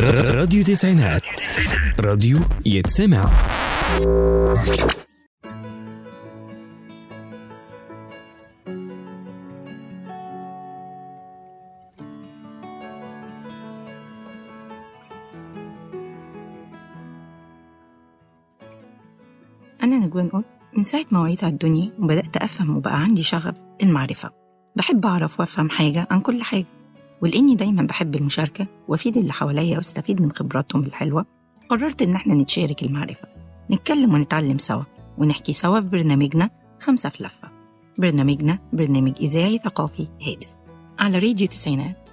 راديو تسعينات. راديو يتسمع. أنا نجوان قط من ساعة ما وعيت على الدنيا وبدأت أفهم وبقى عندي شغف المعرفة. بحب أعرف وأفهم حاجة عن كل حاجة. ولأني دايما بحب المشاركة وأفيد اللي حواليا واستفيد من خبراتهم الحلوة قررت إن إحنا نتشارك المعرفة نتكلم ونتعلم سوا ونحكي سوا في برنامجنا خمسة في لفة. برنامجنا برنامج إذاعي ثقافي هادف. على راديو تسعينات.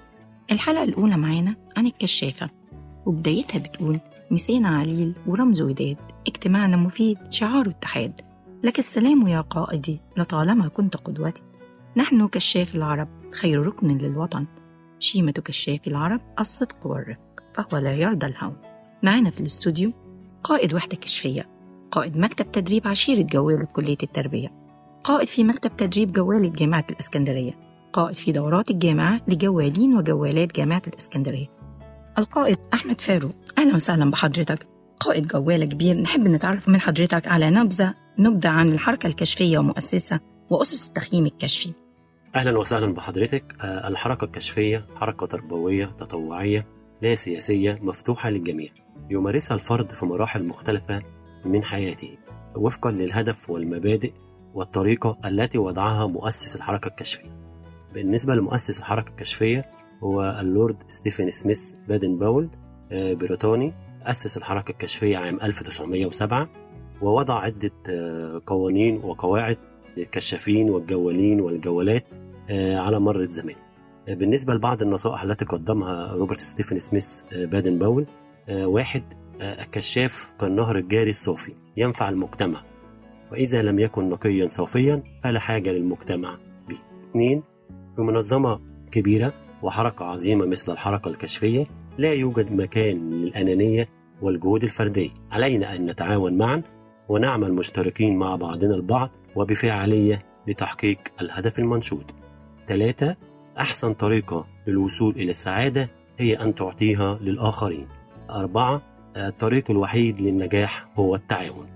الحلقة الأولى معانا عن الكشافة. وبدايتها بتقول مسينا عليل ورمز وداد اجتماعنا مفيد شعار اتحاد. لك السلام يا قائدي لطالما كنت قدوتي. نحن كشاف العرب خير ركن للوطن. شيمة كشاف العرب الصدق والرفق فهو لا يرضى الهون معانا في الاستوديو قائد وحدة كشفية قائد مكتب تدريب عشيرة جوالة كلية التربية قائد في مكتب تدريب جوالة جامعة الإسكندرية قائد في دورات الجامعة لجوالين وجوالات جامعة الإسكندرية. القائد أحمد فاروق أهلا وسهلا بحضرتك. قائد جوالة كبير نحب نتعرف من حضرتك على نبذة نبذة عن الحركة الكشفية ومؤسسة وأسس التخييم الكشفي. أهلا وسهلا بحضرتك. آه، الحركة الكشفية حركة تربوية تطوعية لا سياسية مفتوحة للجميع يمارسها الفرد في مراحل مختلفة من حياته وفقا للهدف والمبادئ والطريقة التي وضعها مؤسس الحركة الكشفية. بالنسبة لمؤسس الحركة الكشفية هو اللورد ستيفن سميث بادن باول آه، بريطاني أسس الحركة الكشفية عام 1907 ووضع عدة آه، قوانين وقواعد للكشافين والجوالين والجوالات على مر الزمان آه، بالنسبة لبعض النصائح التي قدمها روبرت ستيفن سميث آه، بادن باول آه، واحد آه، الكشاف كالنهر الجاري الصافي ينفع المجتمع. وإذا لم يكن نقيا صافيا فلا حاجة للمجتمع به. اثنين في منظمة كبيرة وحركة عظيمة مثل الحركة الكشفية لا يوجد مكان للأنانية والجهود الفردية. علينا أن نتعاون معا ونعمل مشتركين مع بعضنا البعض وبفعالية لتحقيق الهدف المنشود. ثلاثة أحسن طريقة للوصول إلى السعادة هي أن تعطيها للآخرين. أربعة الطريق الوحيد للنجاح هو التعاون.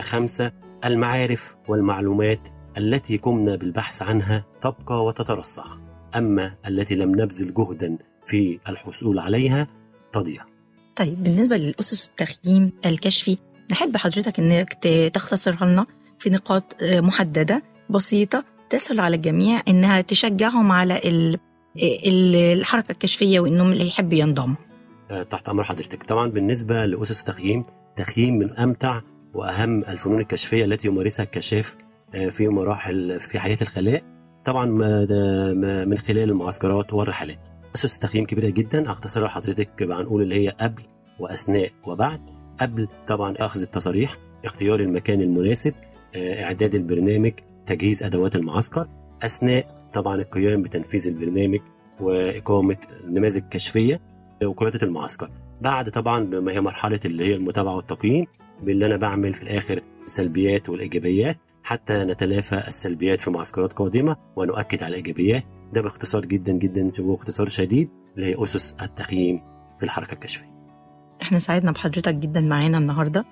خمسة المعارف والمعلومات التي قمنا بالبحث عنها تبقى وتترسخ. أما التي لم نبذل جهدا في الحصول عليها تضيع. طيب بالنسبة للأسس التخييم الكشفي نحب حضرتك إنك ت- تختصرها لنا في نقاط آه، محددة بسيطة تسهل على الجميع إنها تشجعهم على ال- ال- الحركة الكشفية وإنهم اللي يحب ينضم آه، تحت أمر حضرتك. طبعا بالنسبة لأسس التخييم تخييم من أمتع وأهم الفنون الكشفية التي يمارسها الكشاف آه، في مراحل في حياة الخلاء. طبعا من خلال المعسكرات والرحلات. أسس التخييم كبيره جدا. اختصرها لحضرتك هنقول اللي هي قبل وأثناء وبعد. قبل طبعا أخذ التصاريح اختيار المكان المناسب آه، إعداد البرنامج تجهيز أدوات المعسكر أثناء طبعا القيام بتنفيذ البرنامج وإقامة نماذج كشفية وقياده المعسكر. بعد طبعا بما هي مرحلة اللي هي المتابعة والتقييم باللي أنا بعمل في الآخر السلبيات والإيجابيات حتى نتلافى السلبيات في معسكرات قادمة ونؤكد على الإيجابيات. ده باختصار جدا جدا واختصار شديد اللي هي اسس التقييم في الحركة الكشفية. إحنا سعدنا بحضرتك جدا معانا النهارده.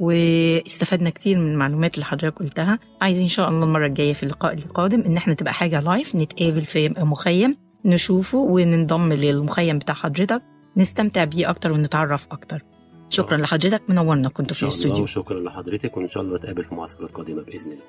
واستفدنا كتير من المعلومات اللي حضرتك قلتها. عايزين إن شاء الله المرة الجاية في اللقاء القادم إن إحنا تبقى حاجة لايف نتقابل في مخيم نشوفه وننضم للمخيم بتاع حضرتك نستمتع بيه أكتر ونتعرف أكتر. شكرا لحضرتك منورنا كنت في الاستوديو. وشكرا لحضرتك وإن شاء الله نتقابل في معسكرات قادمة بإذن الله.